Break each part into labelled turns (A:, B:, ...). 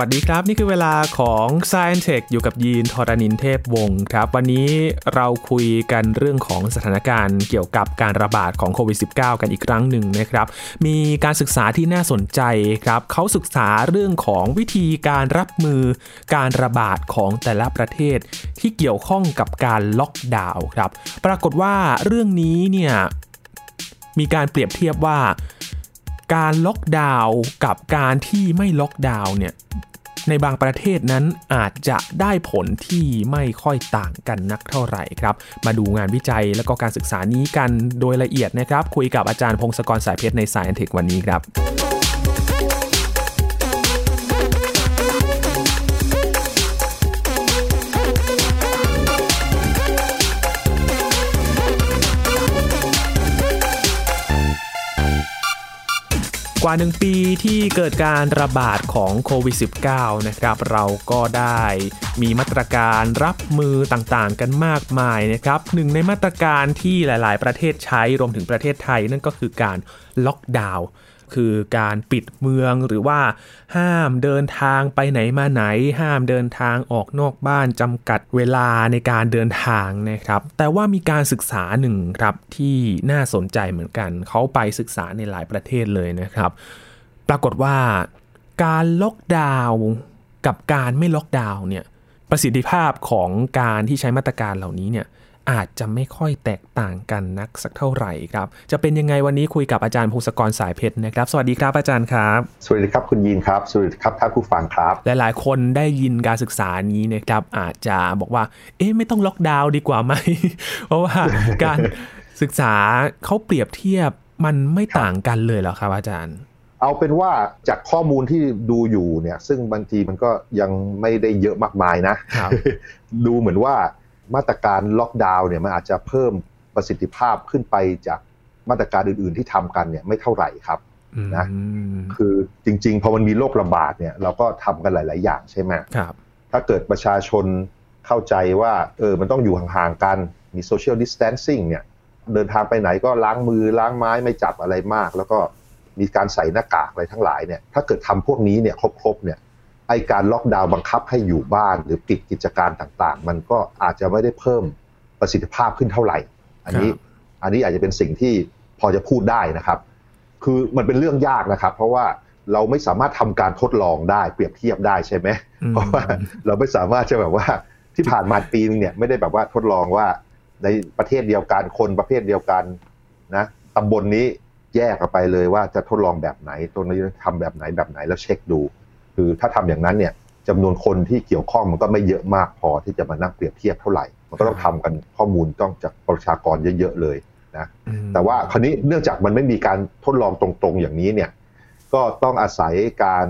A: วัสดีครับ นี่คือเวลาของ Science Tech อยู่กับยีนทรณินเทพวงศ์ครับ วันนี้เราคุยกันเรื่องของสถานการณ์เกี่ยวกับการระบาดของโควิด -19 กันอีกครั้งหนึ่งนะครับ มีการศึกษาที่น่าสนใจครับ เขาศึกษาเรื่องของวิธีการรับมือการระบาดของแต่ละประเทศที่เกี่ยวข้องกับการล็อกดาวน์ครับ ปรากฏว่าเรื่องนี้เนี่ยมีการเปรียบเทียบว่า การล็อกดาวน์กับการที่ไม่ล็อกดาวน์เนี่ยในบางประเทศนั้นอาจจะได้ผลที่ไม่ค่อยต่างกันนักเท่าไหร่ครับ มาดูงานวิจัยและก็การศึกษานี้กันโดยละเอียดนะครับ คุยกับอาจารย์พงศกรสายเพชรใน Sci & Tech วันนี้ครับ ว่าหนึ่งปีที่เกิดการระบาดของโควิด -19 นะครับ เราก็ได้มีมาตรการรับมือต่างๆ กันมากมายนะครับหนึ่งในมาตรการที่หลาย ๆ ประเทศใช้รวมถึงประเทศไทย นั่นก็คือการล็อกดาวน์ คือการปิดเมืองหรือว่าห้ามเดินทางไปไหนมาไหน ห้ามเดินทางออกนอกบ้านจำกัดเวลาในการเดินทางนะครับ แต่ว่ามีการศึกษาหนึ่งครับที่น่าสนใจเหมือนกัน เขาไปศึกษาในหลายประเทศเลยนะครับ ปรากฏว่าการล็อกดาวน์กับการไม่ล็อกดาวน์เนี่ยประสิทธิภาพของการที่ใช้มาตรการเหล่านี้เนี่ย อาจจะไม่ค่อยแตกต่างกันนักสักเท่าไหร่ครับ จะเป็นยังไงวันนี้คุยกับอาจารย์พงศกรสายเพชรนะครับ สวัสดีครับอาจารย์ครับ
B: สวัสดีครับคุณยินครับ สวัสดีครับท่านผู้ฟังครับ
A: หลายๆ คนได้ยินการศึกษานี้นะครับ อาจจะบอกว่า เอ๊ะไม่ต้องล็อกดาวน์ดีกว่าไหม เพราะว่าการศึกษาเขาเปรียบเทียบมันไม่ต่างกันเลยเหรอครับอาจารย์
B: เอาเป็นว่าจากข้อมูลที่ดูอยู่เนี่ย ซึ่งบางทีมันก็ยังไม่ได้เยอะมากมายนะ ดูเหมือนว่า มาตรการล็อกดาวน์เนี่ยมันอาจจะเพิ่มประสิทธิภาพขึ้นไปจากมาตรการอื่น ๆ ที่ทำกันเนี่ยไม่เท่าไหร่ครับนะคือจริง ๆ พอมันมีโรคระบาดเนี่ยเราก็ทำกันหลาย ๆ อย่างใช่ไหม
A: ครับ
B: ถ้าเกิดประชาชนเข้าใจว่าเออมันต้องอยู่ห่าง ๆ กันมี social distancing เนี่ยเดินทางไปไหนก็ล้างมือล้างไม้ไม่จับอะไรมาก แล้วก็มีการใส่หน้ากากอะไรทั้งหลายเนี่ยถ้าเกิดทำพวกนี้เนี่ยครบๆเนี่ย ไอ้การล็อกดาวน์บังคับให้อยู่บ้านหรือปิดกิจการต่างๆ มันก็อาจจะไม่ได้เพิ่มประสิทธิภาพขึ้นเท่าไหร่ อันนี้อันนี้อาจจะเป็นสิ่งที่พอจะพูดได้นะครับ คือมันเป็นเรื่องยากนะครับ เพราะว่าเราไม่สามารถทำการทดลองได้เปรียบเทียบได้ใช่ไหมเพราะว่าเราไม่สามารถจะแบบว่าที่ผ่านมาปีนึงเนี่ยไม่ได้แบบว่าทดลองว่าในประเทศเดียวกันคนประเภทเดียวกันนะตำบลนนี้แยกออกไปเลยว่าจะทดลองแบบไหนตรงนี้ทำแบบไหนแบบไหนแล้วเช็คดู คือถ้าทำอย่างนั้นเนี่ยจำนวนคนที่เกี่ยวข้องมันก็ไม่เยอะมากพอที่จะมานั่งเปรียบเทียบเท่าไหร่ มันก็ต้องทำกันข้อมูลต้องจากประชากรเยอะๆเลยนะแต่ว่าคราวนี้เนื่องจากมันไม่มีการทดลองตรงๆอย่างนี้เนี่ยก็ต้องอาศัยการ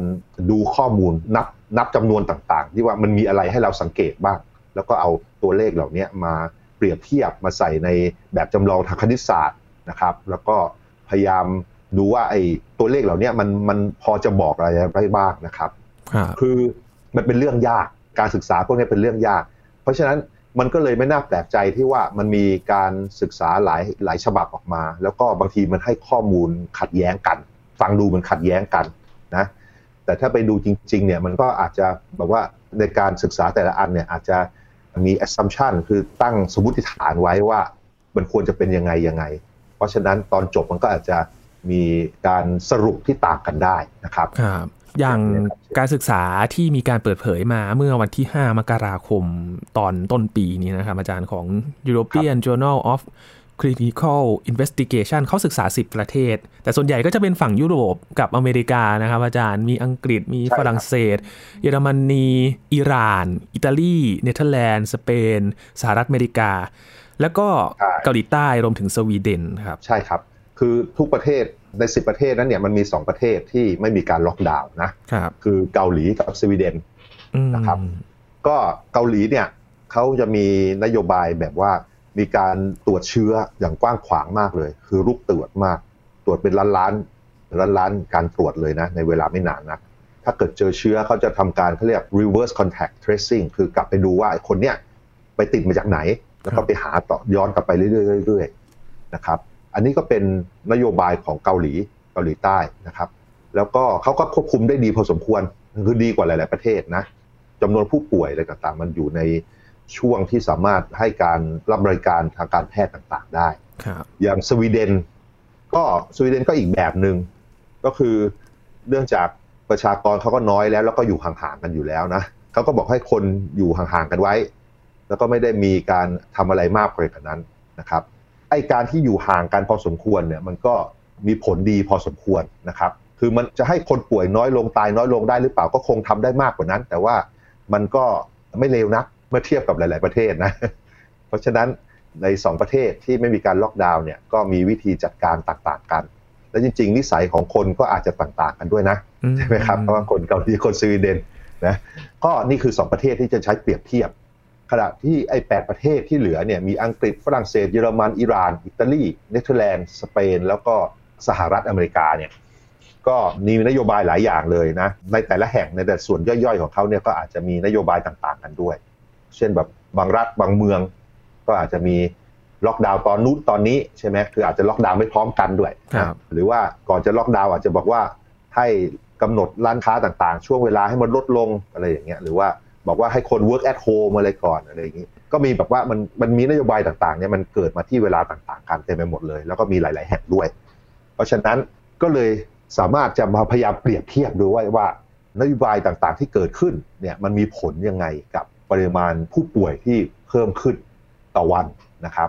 B: ดูข้อมูลนับนับจำนวนต่างๆ ที่ว่ามันมีอะไรให้เราสังเกตบ้าง แล้วก็เอาตัวเลขเหล่านี้มาเปรียบเทียบมาใส่ในแบบจำลองทางคณิตศาสตร์นะครับ แล้วก็พยายาม ดูว่าไอ้ตัวเลขเหล่านี้มันมันพอจะบอกอะไรได้บ้างนะครับ คือมันเป็นเรื่องยากการศึกษาพวกนี้เป็นเรื่องยาก เพราะฉะนั้นมันก็เลยไม่น่าแปลกใจที่ว่ามันมีการศึกษาหลายหลายฉบับออกมา แล้วก็บางทีมันให้ข้อมูลขัดแย้งกัน ฟังดูมันขัดแย้งกันนะแต่ถ้าไปดูจริงๆเนี่ยมันก็อาจจะแบบว่าในการศึกษาแต่ละอันเนี่ยอาจจะมี assumption คือตั้งสมมติฐานไว้ว่ามันควรจะเป็นยังไงยังไง เพราะฉะนั้นตอนจบมันก็อาจจะ มีการสรุปที่ต่างกันได้นะครับ
A: ครับอย่างการศึกษาที่มีการเปิดเผยมาเมื่อวันที่ 5 มกราคมตอนต้นปีนี้นะครับอาจารย์ของ European Journal of Clinical Investigation เขาศึกษา 10 ประเทศ แต่ส่วนใหญ่ก็จะเป็นฝั่งยุโรปกับอเมริกานะครับ อาจารย์มีอังกฤษมีฝรั่งเศส เยอรมนี อิหร่าน อิตาลี เนเธอร์แลนด์ สเปน สหรัฐอเมริกา แล้วก็เกาหลีใต้รวมถึงสวีเดนครับ
B: ใช่ครับ คือทุกประเทศในสิประเทศนั้นเนี่ยมันมีสองประเทศที่ไม่มีการล็อกดาวน์นะคือเกาหลีกับสวีเดนนะครับก็เกาหลีเนี่ยเขาจะมีนโยบายแบบว่ามีการตรวจเชื้ออย่างกว้างขวางมากเลย คือรุกตรวจมาก ตรวจเป็นล้านล้านล้านล้านการตรวจเลยนะ ในเวลาไม่นานนะถ้าเกิดเจอเชื้อเขาจะทำการเขาเรียก reverse contact tracing คือกลับไปดูว่าคนเนี้ยไปติดมาจากไหน แล้วก็ไปหาต่อย้อนกลับไปเรื่อยๆนะครับ อันนี้ก็เป็นนโยบายของเกาหลีเกาหลีใต้นะครับ แล้วก็เขาก็ควบคุมได้ดีพอสมควรคือดีกว่าหลาย ๆประเทศนะจำนวนผู้ป่วยอะไรต่างๆ มันอยู่ในช่วงที่สามารถให้การรับบริการทางการแพทย์ต่างๆ ได้
A: ครับ
B: อย่างสวีเดน ก็สวีเดนก็อีกแบบหนึ่งก็คือเนื่องจากประชากรเขาก็น้อยแล้ว แล้วก็อยู่ห่างๆกันอยู่แล้วนะเขาก็บอกให้คนอยู่ห่างๆกันไว้ แล้วก็ไม่ได้มีการทำอะไรมากไปกว่านั้นนะครับ ไอการที่อยู่ห่างกันพอสมควรเนี่ยมันก็มีผลดีพอสมควรนะครับ คือมันจะให้คนป่วยน้อยลงตายน้อยลงได้หรือเปล่าก็คงทำได้มากกว่านั้น แต่ว่ามันก็ไม่เลวนักเมื่อเทียบกับหลาย ๆประเทศนะ เพราะฉะนั้นในสองประเทศที่ไม่มีการล็อกดาวน์เนี่ยก็มีวิธีจัดการต่าง ๆ กัน และจริง ๆ นิสัยของคนก็อาจจะต่าง ๆ กันด้วยนะ
A: อื
B: ใช่ไหมครับเพราะว่าคนเกาหลีคนสวีเดนนะก็นี่คือ 2 ประเทศที่จะใช้เปรียบเทียบ ขณะที่ไอ้แปดประเทศที่เหลือเนี่ยมีอังกฤษฝรั่งเศสเยอรมันอิหร่าน อิตาลีเนเธอร์แลนด์สเปน แล้วก็สหรัฐอเมริกาเนี่ยก็มีนโยบายหลายอย่างเลยนะในแต่ละแห่งในแต่ส่วนย่อยๆของเขาเนี่ยก็อาจจะมีนโยบายต่างๆกันด้วย เช่นแบบบางรัฐบางเมือง ก็อาจจะมีล็อกดาวน์ตอนนู้นตอนนี้ใช่ไหมคืออาจจะล็อกดาวน์ไม่พร้อมกันด้วยนะครั
A: บ
B: หรือว่าก่อนจะล็อกดาวน์อาจจะบอกว่าให้กำหนดร้านค้าต่างๆ ช่วงเวลาให้มันลดลงอะไรอย่างเงี้ยหรือว่า บอกว่าให้คน work at home อะไรก่อนอะไรอย่างงี้ ก็มีแบบว่ามันมันมีนโยบายต่างๆเนี่ยมันเกิดมาที่เวลาต่างๆกันเต็มไปหมดเลย แล้วก็มีหลาย ๆ แห่งด้วย เพราะฉะนั้นก็เลยสามารถจะมาพยายามเปรียบเทียบดูว่าว่านโยบายต่างๆที่เกิดขึ้นเนี่ยมันมีผลยังไงกับปริมาณผู้ป่วยที่เพิ่มขึ้นต่อวันนะครับ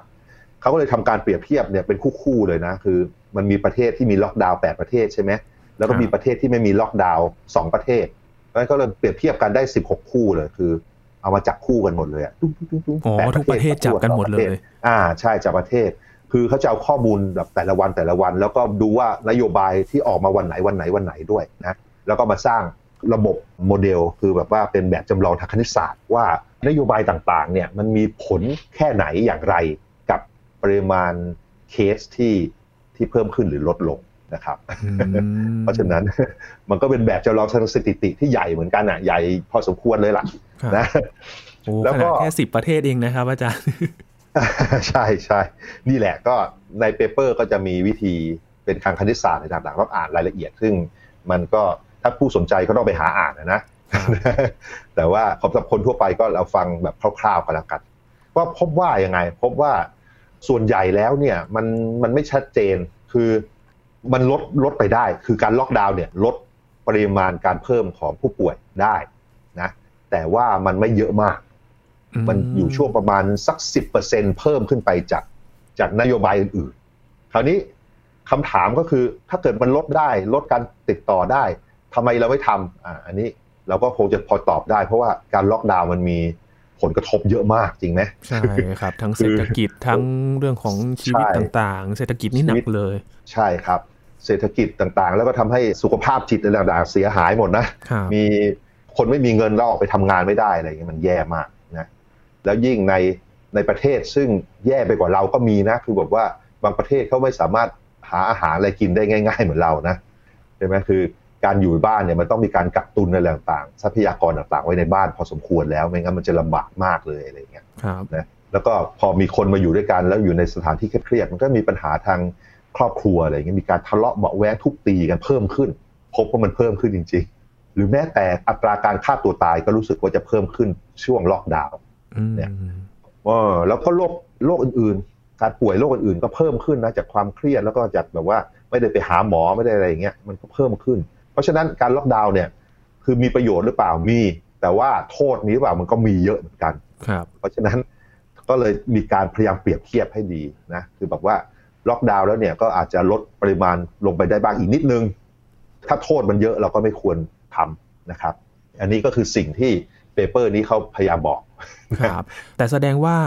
B: เขาก็เลยทำการเปรียบเทียบเนี่ยเป็นคู่ๆเลยนะคือ มันมีประเทศที่มีล็อกดาวน์8ปดประเทศใช่ไหมแล้วก็มีประเทศที่ไม่มีล็อกดาวน์2ประเทศ นั้นก็เลยเปรียบเทียบกันได้ 16 คู่เลยคือ เอามาจับคู่กันหมดเลยอะตุ้งตุ้งตุ้งตุ้ง
A: อ๋อ
B: แปด
A: ทุกประเทศจับกันหมดเลย
B: อ่าใช่จากประเทศ คือเขาจะเอาข้อมูลแบบแต่ละวันแต่ละวัน แล้วก็ดูว่านโยบายที่ออกมาวันไหนวันไหนวันไหนด้วยนะแล้วก็มาสร้างระบบโมเดล คือแบบว่าเป็นแบบจำลองทางคณิตศาสตร์ ว่านโยบายต่างๆเนี่ยมันมีผลแค่ไหนอย่างไรกับปริมาณเคสที่ที่เพิ่มขึ้นหรือลดลง นะครับ
A: อืม
B: เพราะฉะนั้นมันก็เป็นแบบจำลองทางสถิติที่ใหญ่เหมือนกันอะใหญ่พอสมควรเลยล่ะ
A: ครับ
B: นะ
A: โอ้
B: แล้ว
A: ข
B: ก็
A: นาดแค่สิบประเทศเองนะครับอาจารย์
B: ใช่ใช่นี่แหละก็ในเปเปอร์ก็จะมีวิธีเป็นทางคณิตศาสตร์ในต่างๆต้องอ่านรายละเอียดซึ่ง มันก็ถ้าผู้สนใจก็ต้องไปหาอ่านนะนะแต่ว่าสำหรับคนทั่วไปก็เราฟังแบบคร่าวๆกันแล้วกันว่าพบว่ายังไง พบว่าส่วนใหญ่แล้วเนี่ยมันมันไม่ชัดเจนคือ มันลดลดไปได้ คือการล็อกดาวน์เนี่ยลดปริมาณการเพิ่มของผู้ป่วยได้นะแต่ว่ามันไม่เยอะมาก มันอยู่ช่วงประมาณสักสิบเปอร์เซ็นเพิ่มขึ้นไปจากจากนโยบายอื่นๆ คราวนี้คำถามก็คือถ้าเกิดมันลดได้ลดการติดต่อได้ทำไมเราไม่ทำอ่าอันนี้เราก็คงจะพอตอบได้ เพราะว่าการล็อกดาวน์มันมีผลกระทบเยอะมากจริงไหม
A: ใช่ครับ ทั้งเศรษฐกิจทั้งเรื่องของชีวิต
B: ใช่
A: ต่างๆ เศรษฐกิจนี่หนักเลย
B: ใช่ครับ เศรษฐกิจต่างๆ แล้วก็ทำให้สุขภาพจิตอะไรต่างๆเสียหายหมดนะ
A: ครับ
B: มีคนไม่มีเงินแล้วออกไปทำงานไม่ได้อะไรอย่างเงี้ยมันแย่มากนะแล้วยิ่งในในประเทศซึ่งแย่ไปกว่าเราก็มีนะ คือแบบว่าบางประเทศเขาไม่สามารถหาอาหารอะไรกินได้ง่าย ๆ เหมือนเรานะใช่ไหมคือการอยู่บ้านเนี่ยมันต้องมีการกักตุนอะไรต่างๆ ทรัพยากรต่างๆ ไว้ในบ้านพอสมควรแล้วไม่งั้นมันจะลำบากมากเลยอะไรอย่างเงี้ย
A: ครับ
B: นะแล้วก็พอมีคนมาอยู่ด้วยกันแล้วอยู่ในสถานที่เครียดๆมันก็มีปัญหาทาง ครอบครัวอะไรอย่างเงี้ยมีการทะเลาะเบาะแว้งทุบตีกันเพิ่มขึ้น พบว่ามันเพิ่มขึ้นจริง ๆ หรือแม้แต่อัตราการฆ่าตัวตายก็รู้สึกว่าจะเพิ่มขึ้นช่วงล็อกดาวน์
A: อืม
B: เนี่ยเออแล้วก็โรคโรคอื่นๆ การป่วยโรคอื่นๆ ก็เพิ่มขึ้นนะจากความเครียดแล้วก็จากแบบว่าไม่ได้ไปหาหมอไม่ได้อะไรอย่างเงี้ยมันก็เพิ่มขึ้น เพราะฉะนั้นการล็อกดาวน์เนี่ยคือมีประโยชน์หรือเปล่ามี แต่ว่าโทษนี้หรือเปล่ามันก็มีเยอะเหมือนกัน
A: ครับ
B: เพราะฉะนั้นก็เลยมีการพยายามเปรียบเทียบให้ดีนะคือแบบว่า ล็อกดาวน์แล้วเนี่ยก็อาจจะลดปริมาณลงไปได้บ้างอีกนิดนึง ถ้าโทษมันเยอะเราก็ไม่ควรทำนะครับ อันนี้ก็คือสิ่งที่เปเปอร์นี้เขาพยายามบอก
A: ครับแต่แสดงว่า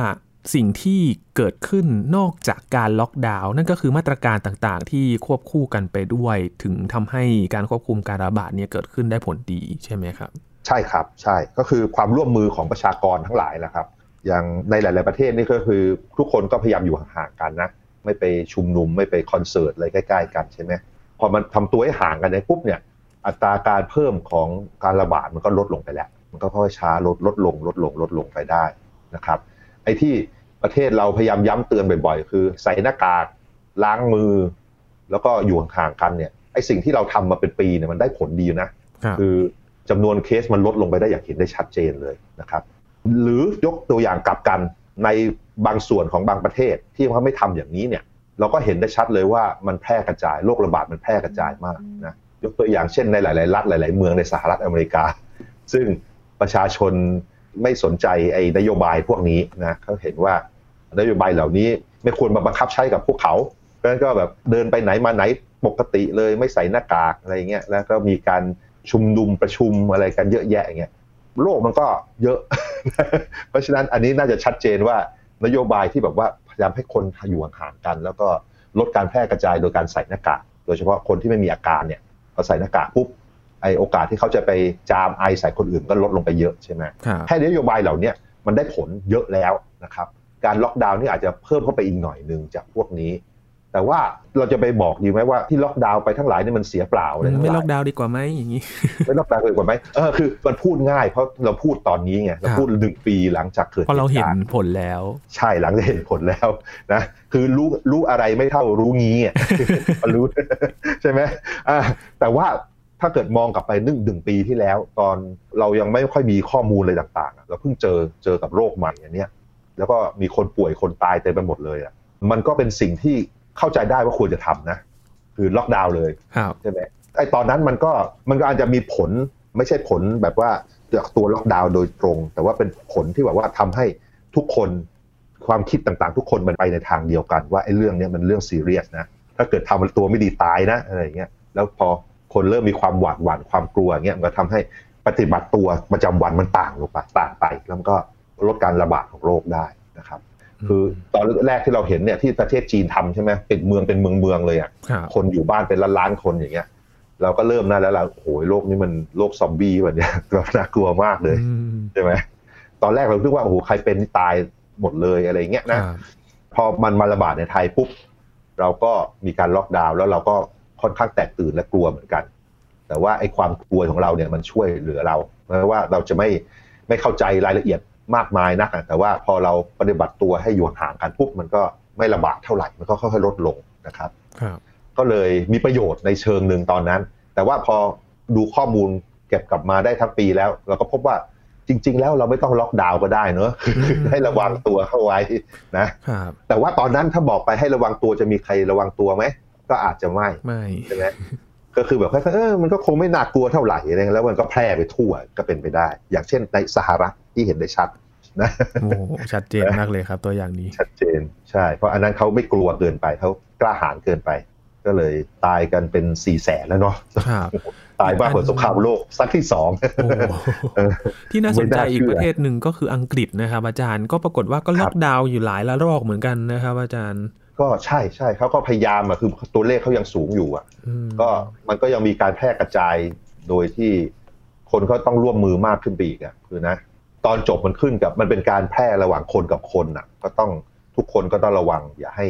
A: สิ่งที่เกิดขึ้นนอกจากการล็อกดาวน์นั่นก็คือมาตรการต่างๆ ที่ควบคู่กันไปด้วย ถึงทำให้การควบคุมการระบาดเนี่ยเกิดขึ้นได้ผลดีใช่ไหมครับ
B: ใช่ครับใช่ก็คือความร่วมมือของประชากรทั้งหลายแหละครับ อย่างในหลาย ๆประเทศนี่ก็คือทุกคนก็พยายามอยู่ห่างๆกันนะ ไม่ไปชุมนุมไม่ไปคอนเสิร์ตอะไรใกล้ ๆ กันใช่ไหมพอมันทำตัวให้ห่างกันในปุ๊บเนี่ยอัตราการเพิ่มของการระบาดมันก็ลดลงไปแล้ว มันก็ค่อยๆช้าลดลดลง ลดลงลดลงไปได้นะครับ ไอ้ที่ประเทศเราพยายามย้ำเตือนบ่อยๆ คือใส่หน้ากากล้างมือ แล้วก็อยู่ห่างๆกันเนี่ยไอ้สิ่งที่เราทำมาเป็นปีเนี่ยมันได้ผลดีอยู่นะ
A: ครับ
B: คือจำนวนเคสมันลดลงไปได้อย่างเห็นได้ชัดเจนเลยนะครับ หรือยกตัวอย่างกลับกันใน บางส่วนของบางประเทศที่เขาไม่ทำอย่างนี้เนี่ย เราก็เห็นได้ชัดเลยว่ามันแพร่กระจายโรคระบาดมันแพร่กระจายมากนะยกตัวอย่างเช่นในหลาย ๆ รัฐหลาย ๆ เมืองในสหรัฐอเมริกา ซึ่งประชาชนไม่สนใจไอ้นโยบายพวกนี้นะเขาเห็นว่านโยบายเหล่านี้ไม่ควรมาบังคับใช้กับพวกเขาเพราะฉะนั้นก็แบบเดินไปไหนมาไหนปกติเลยไม่ใส่หน้ากากอะไรเงี้ยแล้วก็มีการชุมนุมประชุมอะไรกันเยอะแยะอย่างเงี้ยโรคมันก็เยอะ เพราะฉะนั้นอันนี้น่าจะชัดเจนว่า นโยบายที่แบบว่าพยายามให้คนอยู่ห่างๆกัน แล้วก็ลดการแพร่กระจายโดยการใส่หน้ากากโดยเฉพาะคนที่ไม่มีอาการเนี่ยพอใส่หน้ากากปุ๊บไอโอกาสที่เขาจะไปจามไอใส่คนอื่นก็ลดลงไปเยอะใช่ไหม
A: ครับ
B: แค่นโยบายเหล่านี้มันได้ผลเยอะแล้วนะครับการล็อกดาวน์นี่อาจจะเพิ่มเข้าไปอีกหน่อยหนึ่งจากพวกนี้ แต่ว่าเราจะไปบอกดีไหมว่าที่ล็อกดาวน์ไปทั้งหลายนี่มันเสียเปล่าอะไรทั้งห
A: ไม่
B: ลาย
A: ล็อกดาวน์ดีกว่าไหมอย่างนี้
B: ไม่ล็อกดาวน์เลยกว่าไหมเออคือมันพูดง่ายเพราะเราพูดตอนนี้ไงเราพูดหนึ่งปีหลังจากเกิด
A: เพราะเราเห็น
B: ตุกณ์
A: ผลแล้ว
B: ใช่หลังจากเห็นผลแล้วนะคือรู้รู้อะไรไม่เท่ารู้งี้อะมันรู้ใช่ไหมอ่าแต่ว่าถ้าเกิดมองกลับไปนึ่งหนึ่งปีที่แล้ว ตอนเรายังไม่ค่อยมีข้อมูลอะไรต่างๆอะเราเพิ่งเจอเจอกับโรคใหม่อันเนี้ยแล้วก็มีคนป่วยคนตายเต็มไปหมดเลยอะมันก็เป็นสิ่งที่ เข้าใจได้ว่าควรจะทำนะ คือล็อกดาวน์เลย
A: ครับ
B: ใช่ไหมไอตอนนั้นมันก็มันก็อาจจะมีผลไม่ใช่ผลแบบว่าจากตัวล็อกดาวน์โดยตรง แต่ว่าเป็นผลที่แบบว่าทำให้ทุกคนความคิดต่างๆ ทุกคนมันไปในทางเดียวกัน ว่าไอ้เรื่องเนี้ยมันเรื่องซีเรียสนะถ้าเกิดทำมันตัวไม่ดีตายนะอะไรอย่างเงี้ยแล้วพอคนเริ่มมีความหวาดหวั่นความกลัวอย่างเงี้ยมันก็ทำให้ปฏิบัติตัวประจำวันมันต่างลงไปต่างไปแล้วมันก็ลดการระบาดของโรคได้นะครับ คือตอนแรกที่เราเห็นเนี่ยที่ประเทศจีนทำใช่ไหมเป็นเมืองเป็นเมืองเมืองเลยอะ
A: ครับ
B: คนอยู่บ้านเป็นล้านล้านๆคนอย่างเงี้ย เราก็เริ่มนั่นแล้วเราโอ้โหโลกนี้มันโลกซอมบี้แบบเนี้ยแบบน่ากลัวมากเลย
A: อืม
B: ใช่ไหมตอนแรกเราคิดว่าโอ้โหใครเป็นนี่ตายหมดเลยอะไรเงี้ย
A: ค
B: นะ
A: รับ
B: พอมันมาระบาดในไทยปุ๊บเราก็มีการล็อกดาวน์แล้วเราก็ค่อนข้างแตกตื่นและกลัวเหมือนกัน แต่ว่าไอ้ความกลัวของเราเนี่ยมันช่วยเหลือเราแม้ว่าเราจะไม่ไม่เข้าใจรายละเอียด มากมายนักอะแต่ว่าพอเราปฏิบัติตัวให้อยู่ห่างกันปุ๊บมันก็ไม่ระบาดเท่าไหร่มันก็ค่อยๆลดลงนะครับ
A: ครับ
B: ก็เลยมีประโยชน์ในเชิงหนึ่งตอนนั้น แต่ว่าพอดูข้อมูลเก็บกลับมาได้ทั้งปีแล้ว เราก็พบว่าจริง ๆ แล้วเราไม่ต้องล็อกดาวน์ก็ได้เนอะให้ระวังตัวเข้าไว้นะ
A: ครับ
B: แต่ว่าตอนนั้นถ้าบอกไปให้ระวังตัวจะมีใครระวังตัวไหมก็อาจจะไม่
A: ไม่
B: ใช่ไหมก็คือแบบเออมันก็คงไม่น่ากลัวเท่าไหร่อะไรเงี้ยแล้วมันก็แพร่ไปทั่วก็เป็นไปได้ อย่างเช่นในสหรัฐ ที่เห็นได้ชัดนะ
A: โอ้โหชัดเจนมากเลยครับ ตัวอย่างนี้
B: ชัดเจนใช่ เพราะอันนั้นเขาไม่กลัวเกินไปเขากล้าหาญเกินไป ก็เลยตายกันเป็นสี่แสนแล้วเนาะ
A: ครับ
B: ตายมากกว่าสงครามโลกสักที่สอง
A: โอ้โห
B: เออ
A: ที่น่าสนใจ
B: ไม่น่าเชื่ออี
A: อีกประเทศหนึ่งก็คืออังกฤษนะครับอาจารย์ก็ปรากฏว่าก็ล็อกดาวน์อยู่หลายระลอกเหมือนกันนะครับ อาจารย์
B: ก็ใช่ใช่เขาก็พยายามอะคือตัวเลขเขายังสูงอยู่อะ
A: อืม
B: ก็มันก็ยังมีการแพร่กระจายโดยที่คนก็ต้องร่วมมือมากขึ้นไปอีกอะคือนะ ตอนจบมันขึ้นกับมันเป็นการแพร่ระหว่างคนกับคนอะก็ต้องทุกคนก็ต้องระวัง อย่าให้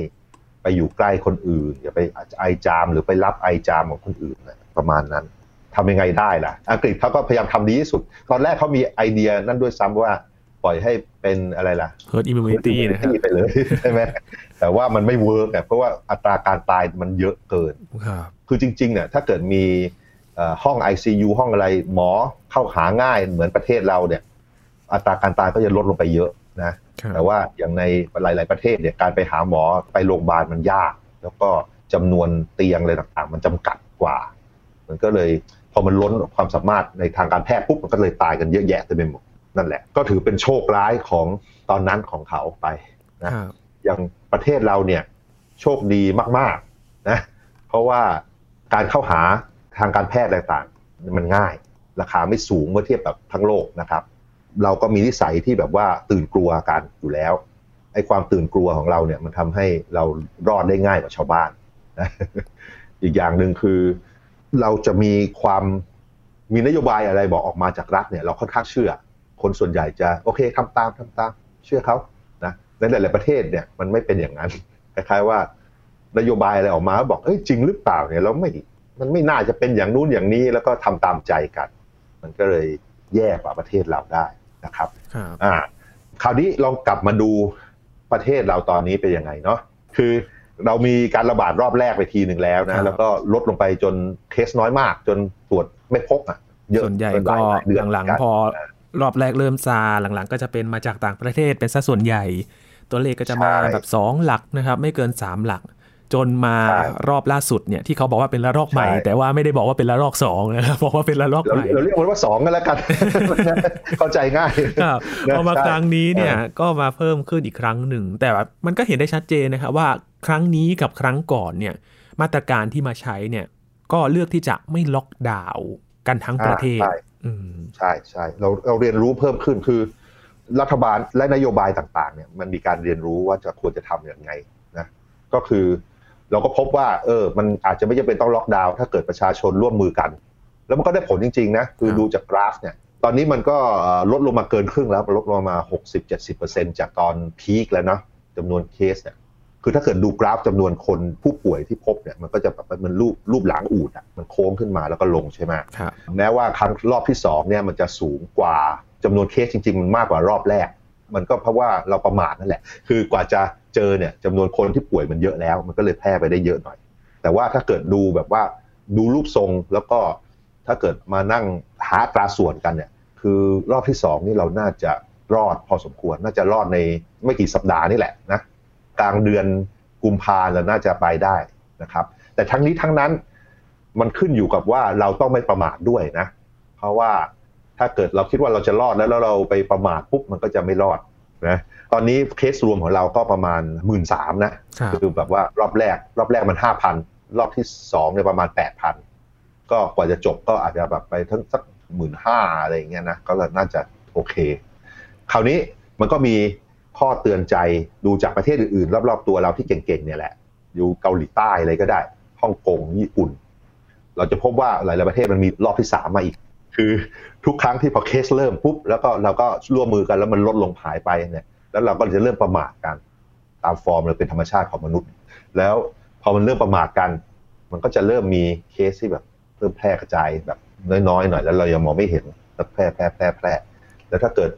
B: ไปอยู่ใกล้คนอื่น อย่าไปไอจาม หรือไปรับไอจามของคนอื่นนะประมาณนั้นทำยังไงได้ล่ะ อังกฤษเขาก็พยายามทำดีที่สุด ตอนแรกเขามีไอเดียนั่นด้วยซ้ำว่าปล่อยให้เป็นอะไรล่ะ
A: herd immunity นะครับ
B: ไปเลยใช่ไหมแต่ว่ามันไม่ work อะเพราะว่าอัตราการตายมันเยอะเกิน
A: ครับ
B: คือจริงๆเนี่ยถ้าเกิดมีเอ่อห้อง ICU ห้องอะไรหมอเข้าหาง่ายเหมือนประเทศเราเนี่ย อัตราการตายก็จะลดลงไปเยอะนะ
A: ครับ
B: แต่ว่าอย่างในหลาย ๆประเทศเนี่ยการไปหาหมอไปโรงพยาบาลมันยาก แล้วก็จำนวนเตียงอะไรต่างๆ มันจำกัดกว่า มันก็เลยพอมันล้นความสามารถในทางการแพทย์ปุ๊บมันก็เลยตายกันเยอะแยะเต็มไปหมดนั่นแหละ ก็ถือเป็นโชคร้ายของตอนนั้นของเขาไป
A: ครับ
B: อย่างประเทศเราเนี่ยโชคดีมากๆนะเพราะว่าการเข้าหาทางการแพทย์ต่างๆ มันง่าย ราคาไม่สูงเมื่อเทียบกับทั้งโลกนะครับ เราก็มีนิสัยที่แบบว่าตื่นกลัวกันอยู่แล้วไอ้ความตื่นกลัวของเราเนี่ยมันทำให้เรารอดได้ง่ายกว่าชาวบ้านนะอีกอย่างหนึ่งคือเราจะมีความมีนโยบายอะไรบอกออกมาจากรัฐเนี่ยเราค่อนข้างเชื่อ คนส่วนใหญ่จะโอเคทำตามทำตาม เชื่อเขานะในหลายๆประเทศเนี่ยมันไม่เป็นอย่างนั้นคล้ายๆว่านโยบายอะไรออกมาบอกเอ้ยจริงหรือเปล่าเนี่ยเราไม่มันไม่น่าจะเป็นอย่างนู้นอย่างนี้แล้วก็ทำตามใจกัน มันก็เลยแย่กว่าประเทศเราได้ นะครับ
A: ครับ
B: อ่าคราวนี้ลองกลับมาดูประเทศเราตอนนี้เป็นยังไงเนาะคือเรามีการระบาดรอบแรกไปทีหนึ่งแล้ว
A: ครั
B: นะ
A: บ
B: แล้วก็ลดลงไปจนเคสน้อยมาก จนตรวจไม่พบอะเยอะ
A: ส่วนใหญ่
B: เป็น
A: ก็
B: หลายเดือน
A: หลัง
B: กัน
A: ๆพอรอบแรกเริ่มซาหลังๆ ก็จะเป็นมาจากต่างประเทศเป็นซะส่วนใหญ่ ตัวเลขก็จะมา
B: ใช่
A: แบบ 2 หลักนะครับ ไม่เกิน 3 หลัก จนมา
B: ใช่
A: รอบล่าสุดเนี่ยที่เขาบอกว่าเป็นระลอกใหม่
B: ใช่
A: แต่ว่าไม่ได้บอกว่าเป็นระลอกสองนะครับบอกว่าเป็นระลอก
B: เรา
A: ใหม่
B: เราเรียกมันว่าสองกันแล้วกันเข้าใจง่าย
A: ครับ
B: นะ
A: พอมา
B: ใช่
A: ครั้งนี้เนี่ย
B: เออ
A: ก็มาเพิ่มขึ้นอีกครั้งหนึ่ง แต่ว่ามันก็เห็นได้ชัดเจนนะครับว่าครั้งนี้กับครั้งก่อนเนี่ยมาตรการที่มาใช้เนี่ยก็เลือกที่จะไม่ล็อกดาวน์กันทั้งประเทศ
B: อ่าใช่
A: อืม
B: ใช่ใช่เราเราเรียนรู้เพิ่มขึ้นคือรัฐบาลและนโยบายต่างๆเนี่ยมันมีการเรียนรู้ว่าจะควรจะทำอย่างไงนะก็คือ เราก็พบว่าเออมันอาจจะไม่จำเป็นต้องล็อกดาวน์ถ้าเกิดประชาชนร่วมมือกัน แล้วมันก็ได้ผลจริงๆนะคือ
A: ครับ
B: ดูจากกราฟเนี่ยตอนนี้มันก็เอ่อลดลงมาเกินครึ่งแล้วลดลงมา 60-70%จากตอนพีคแล้วเนาะจำนวนเคสเนี่ยคือถ้าเกิดดูกราฟจำนวนคนผู้ป่วยที่พบเนี่ยมันก็จะแบบมันรูปรูปหลังอูดอะมันโค้งขึ้นมาแล้วก็ลงใช่ไหม
A: ครับ
B: แม้ว่าครั้งรอบที่สองเนี่ยมันจะสูงกว่าจำนวนเคสจริง ๆ มันมากกว่ารอบแรก มันก็เพราะว่าเราประมาทนั่นแหละ คือกว่าจะ เจอเนี่ยจำนวนคนที่ป่วยมันเยอะแล้ว มันก็เลยแพร่ไปได้เยอะหน่อย แต่ว่าถ้าเกิดดูแบบว่าดูรูปทรงแล้วก็ถ้าเกิดมานั่งหาตราส่วนกันเนี่ย คือรอบที่สองนี่เราน่าจะรอดพอสมควร น่าจะรอดในไม่กี่สัปดาห์นี่แหละนะกลางเดือนกุมภาเราน่าจะไปได้นะครับ แต่ทั้งนี้ทั้งนั้นมันขึ้นอยู่กับว่าเราต้องไม่ประมาทด้วยนะ เพราะว่าถ้าเกิดเราคิดว่าเราจะรอดแล้วแล้วเราไปประมาทปุ๊บมันก็จะไม่รอด นะตอนนี้เคสรวมของเราก็ประมาณหมื่นสามนะครับคือแบบว่ารอบแรก รอบแรกมันห้าพันรอบที่สองเนี่ยประมาณแปดพันก็กว่าจะจบก็อาจจะแบบไปทั้งสักหมื่นห้าอะไรอย่างเงี้ยนะก็น่าจะโอเค คราวนี้มันก็มีข้อเตือนใจดูจากประเทศอื่นๆ รอบๆตัวเราที่เก่งๆเนี่ยแหละ อยู่เกาหลีใต้อะไรก็ได้ฮ่องกงญี่ปุ่น เราจะพบว่าหลายๆประเทศมันมีรอบที่สามมาอีก คือทุกครั้งที่พอเคสเริ่มปุ๊บแล้วก็เราก็ร่วมมือกันแล้วมันลดลงหายไปเนี่ย แล้วเราก็จะเริ่มประมาทกันตามฟอร์มเลยเป็นธรรมชาติของมนุษย์ แล้วพอมันเริ่มประมาทกัน มันก็จะเริ่มมีเคสที่แบบเริ่มแพร่กระจายแบบน้อยๆหน่อยแล้วเรายังมองไม่เห็นแล้วแพร่แพร่แพร่แพร่แล้วถ้าเกิด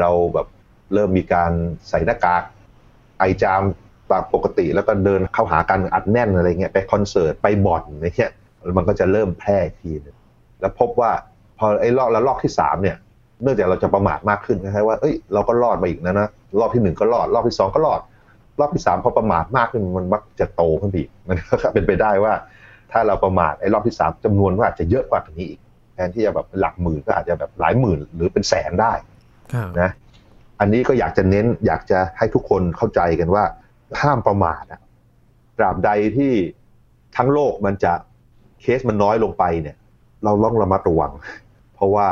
B: เราแบบเริ่มมีการใส่หน้ากากไอจามตามปกติแล้วก็เดินเข้าหากันอัดแน่นอะไรเงี้ยไปคอนเสิร์ตไปบ่อนอะไรเงี้ยแล้วมันก็จะเริ่มแพร่ทีนึงแล้วพบว่า พอไอ้รอบแล้วรอบที่สามเนี่ย เนื่องจากเราจะประมาทมากขึ้นคล้ายๆว่าเอ้ยเราก็รอดมาอีกนะนะรอบที่หนึ่งก็รอด รอบที่สองก็รอด รอบที่สามพอประมาทมากขึ้นมันมักจะโตขึ้นไปอีกมันก็เป็นไปได้ว่า ถ้าเราประมาทไอ้รอบที่สามจำนวนก็อาจจะเยอะกว่านี้อีกแทนที่จะแบบหลักหมื่นก็อาจจะแบบหลายหมื่นหรือเป็นแสนได้
A: ครับ
B: นะอันนี้ก็อยากจะเน้นอยากจะให้ทุกคนเข้าใจกันว่าห้ามประมาทอะตราบใดที่ทั้งโลกมันจะเคสมันน้อยลงไปเนี่ย เราต้องระมัดระวัง เพราะว่า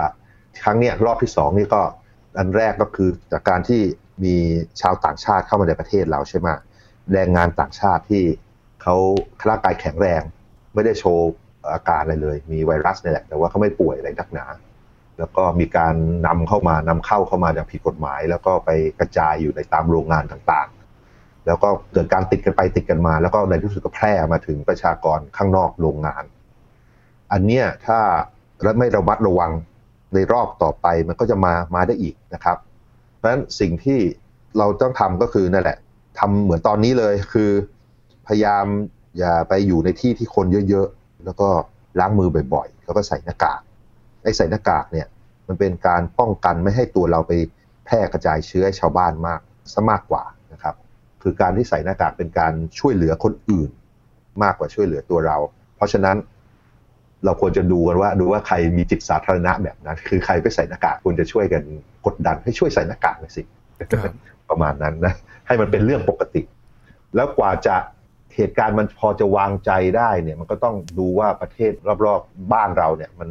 B: ครั้งเนี้ยรอบที่สองนี่ก็อันแรกก็คือจากการที่มีชาวต่างชาติเข้ามาในประเทศเราใช่ไหมแรงงานต่างชาติที่เขาร่างกายแข็งแรง ไม่ได้โชว์อาการอะไรเลย มีไวรัสนี่แหละ แต่ว่าเขาไม่ป่วยอะไรนักหนา แล้วก็มีการนำเข้ามานำเข้าเข้ามาอย่างผิดกฎหมาย แล้วก็ไปกระจายอยู่ในตามโรงงานต่างๆ แล้วก็เกิดการติดกันไปติดกันมา แล้วก็ในที่สุดก็แพร่มาถึงประชากรข้างนอกโรงงาน อันเนี้ยถ้า และไม่ระมัดระวังในรอบต่อไปมันก็จะมามาได้อีกนะครับ เพราะฉะนั้นสิ่งที่เราต้องทำก็คือนั่นแหละทำเหมือนตอนนี้เลยคือ พยายามอย่าไปอยู่ในที่ที่คนเยอะๆ แล้วก็ล้างมือบ่อยๆ แล้วก็ใส่หน้ากากไอ้ใส่หน้ากากเนี่ยมันเป็นการป้องกันไม่ให้ตัวเราไปแพร่กระจายเชื้อให้ชาวบ้านมากซะมากกว่านะครับ คือการที่ใส่หน้ากากเป็นการช่วยเหลือคนอื่น มากกว่าช่วยเหลือตัวเรา เพราะฉะนั้น เราควรจะดูกันว่าดูว่าใครมีจิตสาธารณะแบบนั้น คือใครไปใส่หน้ากากควรจะช่วยกันกดดันให้ช่วยใส่หน้ากากหน่อยสิ
A: ครับ
B: ประมาณนั้นนะให้มันเป็นเรื่องปกติ แล้วกว่าจะเหตุการณ์มันพอจะวางใจได้เนี่ยมันก็ต้องดูว่าประเทศรอบๆบ้านเราเนี่ย มัน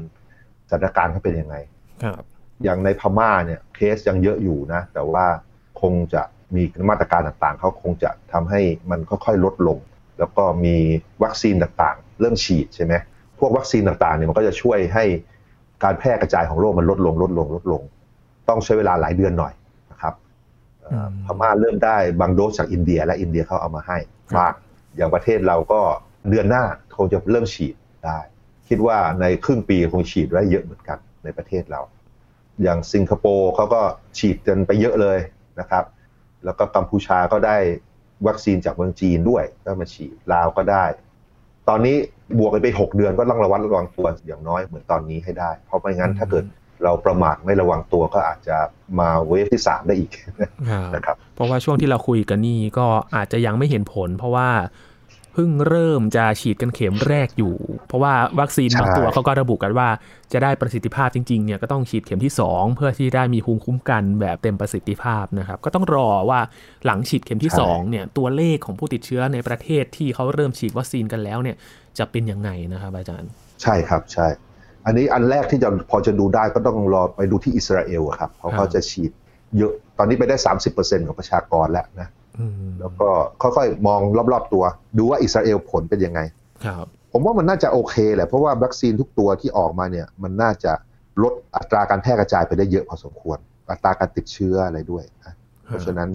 B: สถานการณ์เขาเป็นยังไง
A: ครับ
B: อย่างในพม่าเนี่ยเคสยังเยอะอยู่นะ แต่ว่าคงจะมีมาตรการต่างๆ เขาคงจะทำให้มันค่อยๆลดลง แล้วก็มีวัคซีนต่างๆ เริ่มฉีดใช่ไหมพ วกวัคซีนต่างๆเนี่ยมันก็จะช่วยให้การแพร่กระจายของโรคมันลดลงลดลงลดลง ต้องใช้เวลาหลายเดือนหน่อยนะครับเอ่อพม่าเริ่มได้บางโดสจากอินเดีย และอินเดียเขาเอามาให้มากอย่างประเทศเราก็เดือนหน้าคงจะเริ่มฉีดได้ คิดว่าในครึ่งปีคงฉีดได้เยอะเหมือนกันในประเทศเรา อย่างสิงคโปร์เขาก็ฉีดกันไปเยอะเลยนะครับ แล้วก็กัมพูชาก็ได้วัคซีนจากเมืองจีนด้วยก็มาฉีดลาวก็ได้ ตอนนี้ บวกไปหกเดือนก็ต้องระวัดระวังตัวอย่างน้อยเหมือนตอนนี้ให้ได้ เพราะไม่งั้นถ้าเกิดเราประมาทไม่ระวังตัวก็อาจจะมาเวฟที่สามได้อีกนะครับ
A: เพราะว่าช่วงที่เราคุยกันนี่ก็อาจจะยังไม่เห็นผล เพราะว่า เพิ่งเริ่มจะฉีดกันเข็มแรกอยู่ เพราะว่าวัคซีนบางตัวเขาก็ระบุกันว่าจะได้ประสิทธิภาพจริงๆเนี่ยก็ต้องฉีดเข็มที่ 2 เพื่อที่ได้มีภูมิคุ้มกันแบบเต็มประสิทธิภาพนะครับ ก็ต้องรอว่าหลังฉีดเข็มที่2เนี่ยตัวเลขของผู้ติดเชื้อในประเทศที่เขาเริ่มฉีดวัคซีนกันแล้วเนี่ยจะเป็นยังไงนะครับอาจารย์
B: ใช่ครับใช่ อันนี้อันแรกที่จะพอจะดูได้ก็ต้องรอไปดูที่อิสราเอลครับเขาเขาจะฉีดเยอะตอนนี้ไปได้ 30%ของประชากรแล้วนะ แล้วก็ค่อยๆมองรอบๆตัว ดูว่าอิสราเอลผลเป็นยังไง
A: ครับ
B: ผมว่ามันน่าจะโอเคแหละเพราะว่าวัคซีนทุกตัวที่ออกมาเนี่ย มันน่าจะลดอัตราการแพร่กระจายไปได้เยอะพอสมควร อัตราการติดเชื้ออะไรด้วยเพราะฉะนั้น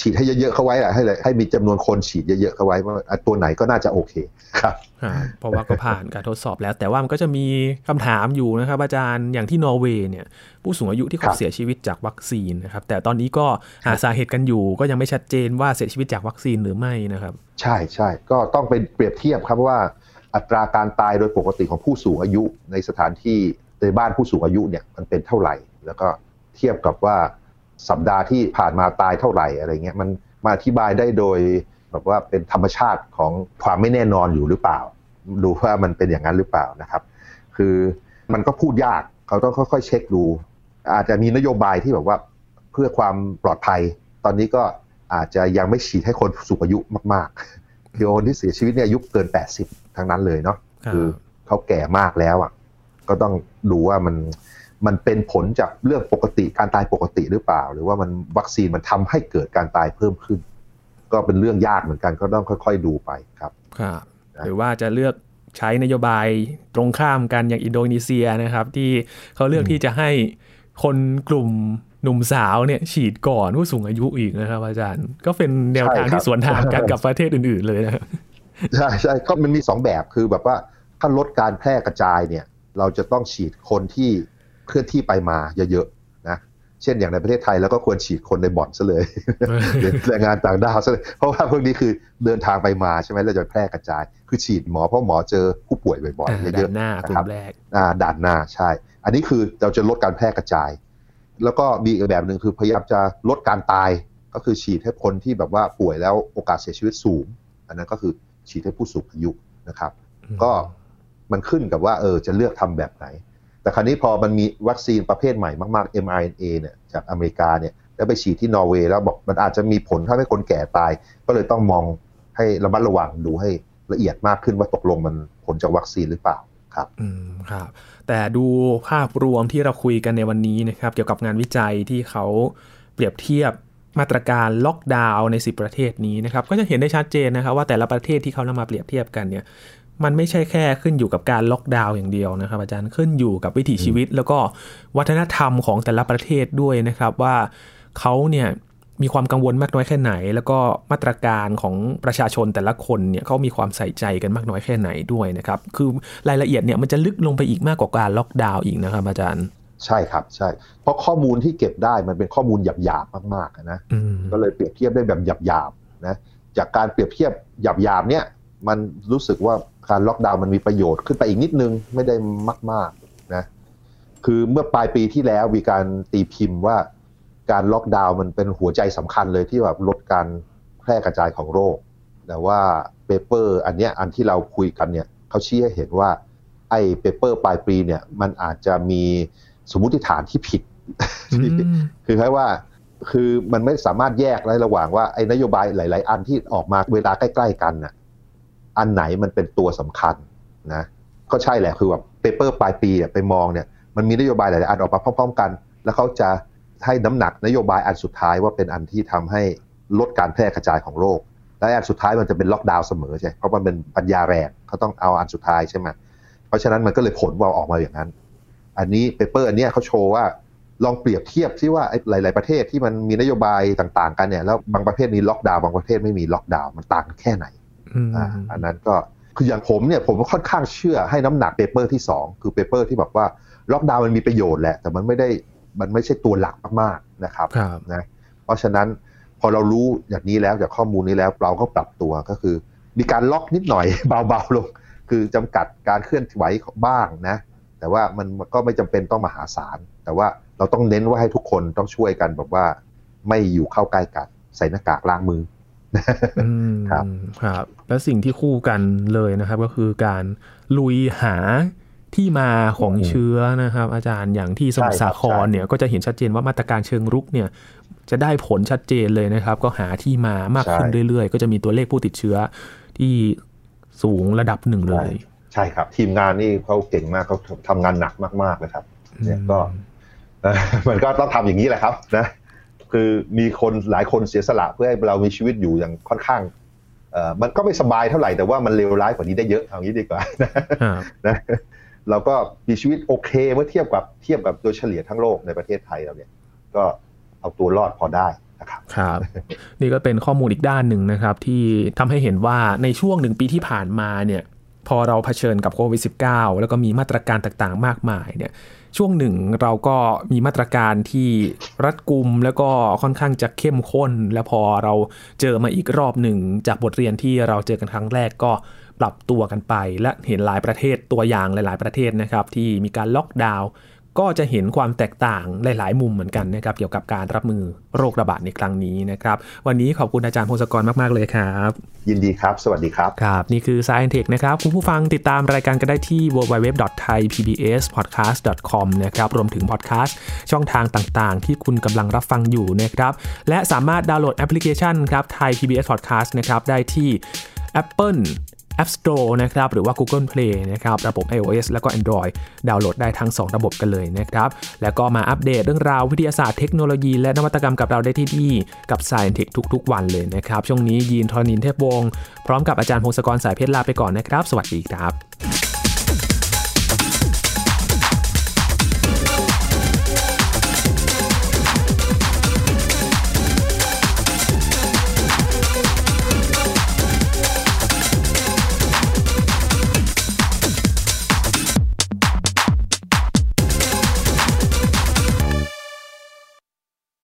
B: ฉีดให้เยอะๆเข้าไว้แหละให้ให้มีจำนวนคนฉีดเยอะๆเข้าไว้ว่าตัวไหนก็น่าจะโอเคครับ
A: เพราะว่าก็ผ่านการทดสอบแล้ว แต่ว่ามันก็จะมีคำถามอยู่นะครับ อาจารย์อย่างที่นอร์เวย์เนี่ยผู้สูงอายุที่เขาเสียชีวิตจากวัคซีนนะครับ แต่ตอนนี้ก็หาสาเหตุกันอยู่ ก็ยังไม่ชัดเจนว่าเสียชีวิตจากวัคซีนหรือไม่นะครับ
B: ใช่ใช่ก็ต้องไปเปรียบเทียบครับว่าอัตราการตายโดยปกติของผู้สูงอายุในสถานที่ในบ้านผู้สูงอายุเนี่ยมันเป็นเท่าไหร่ แล้วก็เทียบกับว่า สัปดาห์ที่ผ่านมาตายเท่าไหร่อะไรเงี้ยมันมาอธิบายได้โดยแบบว่าเป็นธรรมชาติของความไม่แน่นอนอยู่หรือเปล่า ดูว่ามันเป็นอย่างนั้นหรือเปล่านะครับ คือมันก็พูดยากเขาต้องค่อยๆเช็คดู อาจจะมีนโยบายที่แบบว่าเพื่อความปลอดภัย ตอนนี้ก็อาจจะยังไม่ฉีดให้คนสูงอายุมากๆคือคนที่เสียชีวิตเนี่ยอายุเกิน 80 ทั้งนั้นเลยเนาะคือเขาแก่มากแล้วอะก็ต้องดูว่ามัน มันเป็นผลจากเรื่องปกติการตายปกติหรือเปล่า หรือว่ามันวัคซีนมันทำให้เกิดการตายเพิ่มขึ้น ก็เป็นเรื่องยากเหมือนกันก็ต้องค่อย ๆ ดูไปครับ
A: ครับหรือว่าจะเลือกใช้นโยบายตรงข้ามกันอย่างอินโดนีเซียนะครับ ที่เขาเลือกที่จะให้คนกลุ่มหนุ่มสาวเนี่ยฉีดก่อนผู้สูงอายุอีกนะครับ อาจารย์ ก็เป็นแนวทางที่สวนทางกันกับประเทศอื่น ๆ เลยนะ
B: ใช่ใช่ก็มันมีสองแบบคือแบบว่าถ้าลดการแพร่กระจายเนี่ย เราจะต้องฉีดคนที่ เคลื่อนที่ไปมาเยอะๆนะเช่นอย่างในประเทศไทยแล้วก็ควรฉีดคนในบ่อนซะเลยแรงงานต่างด้าวซะเลยเพราะว่าพวกนี้คือเดินทางไปมาใช่ไหมเราจะแพร่กระจาย คือฉีดหมอเพราะหมอเจอผู้ป่วยบ่อยๆเยอะๆ
A: นะครับ
B: ด่านหน้าใช่ อันนี้คือเราจะลดการแพร่กระจาย แล้วก็มีอีกแบบหนึ่งคือพยายามจะลดการตายก็คือฉีดให้คนที่แบบว่าป่วยแล้วโอกาสเสียชีวิตสูง อันนั้นก็คือฉีดให้ผู้สูงอายุนะครับ ก็มันขึ้นกับว่าเออจะเลือกทำแบบไหน แต่คราวนี้พอมันมีวัคซีนประเภทใหม่มากๆ mRNA เนี่ยจากอเมริกาเนี่ยแล้วไปฉีดที่นอร์เวย์แล้วบอกมันอาจจะมีผลทำให้คนแก่ตาย ก็เลยต้องมองให้ระมัดระวังดูให้ละเอียดมากขึ้นว่าตกลงมันผลจากวัคซีนหรือเปล่าครับ
A: อืมครับ แต่ดูภาพรวมที่เราคุยกันในวันนี้นะครับ เกี่ยวกับงานวิจัยที่เขาเปรียบเทียบมาตรการล็อกดาวน์ใน 10 ประเทศนี้นะครับ ก็จะเห็นได้ชัดเจนนะครับว่าแต่ละประเทศที่เขานำมาเปรียบเทียบกันเนี่ย มันไม่ใช่แค่ขึ้นอยู่กับการล็อกดาวน์อย่างเดียวนะครับ อาจารย์ขึ้นอยู่กับวิถีชีวิต แล้วก็วัฒนธรรมของแต่ละประเทศด้วยนะครับว่าเขาเนี่ยมีความกังวลมากน้อยแค่ไหน แล้วก็มาตรการของประชาชนแต่ละคนเนี่ยเขามีความใส่ใจกันมากน้อยแค่ไหนด้วยนะครับ คือรายละเอียดเนี่ยมันจะลึกลงไปอีกมากกว่าการล็อกดาวน์อีกนะครับ อาจารย์
B: ใช่ครับใช่ เพราะข้อมูลที่เก็บได้มันเป็นข้อมูลหยาบๆมากๆนะก็เลยเปรียบเทียบได้แบบหยาบๆนะจากการเปรียบเทียบหยาบๆเนี่ยมันรู้สึกว่า การล็อกดาวน์มันมีประโยชน์ขึ้นไปอีกนิดนึงไม่ได้มากๆนะคือเมื่อปลายปีที่แล้วมีการตีพิมพ์ว่าการล็อกดาวน์มันเป็นหัวใจสำคัญเลยที่แบบลดการแพร่กระจายของโรค แต่ว่า paper อันเนี้ยอันที่เราคุยกันเนี่ยเขาชี้ให้เห็นว่าไอ้ paper ปลายปีเนี่ยมันอาจจะมีสมมติฐานที่ผิด คือแค่ว่าคือมันไม่สามารถแยกได้ระหว่างว่าไอ้นโยบายหลาย ๆ อันที่ออกมาเวลาใกล้ ๆ กันน่ะ อันไหนมันเป็นตัวสำคัญนะก็ใช่แหละคือแบบ paper ปลายปีไปมองเนี่ยมันมีนโยบายหลายอันออกมาพร้อม ๆ กัน แล้วเขาจะให้น้ำหนักนโยบายอันสุดท้ายว่าเป็นอันที่ทำให้ลดการแพร่กระจายของโรคและอันสุดท้ายมันจะเป็นล็อกดาวน์เสมอใช่เพราะมันเป็นปัญญาแรงเขาต้องเอาอันสุดท้ายใช่ไหมเพราะฉะนั้นมันก็เลยผลว่าออกมาอย่างนั้น อันนี้ paper อันนี้เขาโชว์ว่าลองเปรียบเทียบที่ว่าหลาย ๆ ประเทศที่มันมีนโยบายต่าง ๆ กันเนี่ยแล้วบางประเทศมีล็อกดาวน์บางประเทศไม่มีล็อกดาวน์มันต่างกันแค่ไหน อันนั้นก็คืออย่างผมเนี่ยผมค่อนข้างเชื่อให้น้ำหนัก paper ที่ 2 คือ paper ที่บอกว่าล็อกดาวน์มันมีประโยชน์แหละ แต่มันไม่ได้มันไม่ใช่ตัวหลักมากๆนะครับนะเพราะฉะนั้นพอเรารู้อย่างนี้แล้วจากข้อมูลนี้แล้วเราก็ปรับตัวก็คือ มีการล็อกนิดหน่อยเบาๆลง คือจำกัดการเคลื่อนไหวบ้างนะ แต่ว่ามันก็ไม่จำเป็นต้องมหาศาล แต่ว่าเราต้องเน้นว่าให้ทุกคนต้องช่วยกันแบบว่า ไม่อยู่เข้าใกล้กันใส่หน้ากากล้างมือ
A: ครับครับ และสิ่งที่คู่กันเลยนะครับ ก็คือการลุยหาที่มาของเชื้อนะครับ อาจารย์อย่างที่สมุทรสาครเนี่ยก็จะเห็นชัดเจนว่ามาตรการเชิงรุกเนี่ย จะได้ผลชัดเจนเลยนะครับ ก็หาที่มามากขึ้นเรื่อยๆ ก็จะมีตัวเลขผู้ติดเชื้อที่สูงระดับหนึ่งเลย
B: ใช่ครับ ทีมงานนี่เขาเก่งมากเขาทำงานหนักมากๆเลยครับ เนี่ยก็มันก็ต้องทำอย่างนี้แหละครับนะ คือมีคนหลายคนเสียสละเพื่อให้เรามีชีวิตอยู่อย่างค่อนข้างเอ่อมันก็ไม่สบายเท่าไหร่แต่ว่ามันเลวร้ายกว่านี้ได้เยอะเอางี้ดีกว่านะเราก็มีชีวิตโอเคเมื่อเทียบกับเทียบกับโดยเฉลี่ยทั้งโลกในประเทศไทยเราเนี่ย ก็เอาตัวรอดพอได้นะครับ
A: ครับ นี่ก็เป็นข้อมูลอีกด้านหนึ่งนะครับ ที่ทำให้เห็นว่าในช่วงหนึ่งปีที่ผ่านมาเนี่ย พอเราเผชิญกับโควิด -19 แล้วก็มีมาตรการต่างๆ มากมายเนี่ย ช่วงหนึ่งเราก็มีมาตรการที่รัดกุมแล้วก็ค่อนข้างจะเข้มข้น แล้วพอเราเจอมาอีกรอบหนึ่งจากบทเรียนที่เราเจอกันครั้งแรกก็ปรับตัวกันไป และเห็นหลายประเทศตัวอย่างหลาย ๆ ประเทศนะครับที่มีการล็อกดาวน์ ก็จะเห็นความแตกต่างหลาย ๆ มุมเหมือนกันนะครับเกี่ยวกับการรับมือโรคระบาดในครั้งนี้นะครับ วันนี้ขอบคุณอาจารย์พงศกรมาก ๆ เลยครับ
B: ยินดีครับ สวัสดีครับ
A: ครับ นี่คือ Science Tech นะครับ คุณผู้ฟังติดตามรายการกันได้ที่ www.thaipbspodcast.com นะครับรวมถึงพอดแคสต์ช่องทางต่าง ๆ ที่คุณกำลังรับฟังอยู่นะครับและสามารถดาวน์โหลดแอปพลิเคชันครับ Thai PBS Podcast นะครับได้ที่ Apple App Store นะครับหรือว่า Google Play นะครับระบบ iOS แล้วก็ Android ดาวน์โหลดได้ทั้ง 2 ระบบกันเลยนะครับ แล้วก็มาอัปเดตเรื่องราววิทยาศาสตร์เทคโนโลยี และนวัตกรรมกับเราได้ที่นี่กับ Science Tech ทุก ๆ วันเลยนะครับ ช่วงนี้ยีนทรนินเทพวงศ์พร้อมกับอาจารย์พงศกรสายเพชรลาไปก่อนนะครับ สวัสดีครับ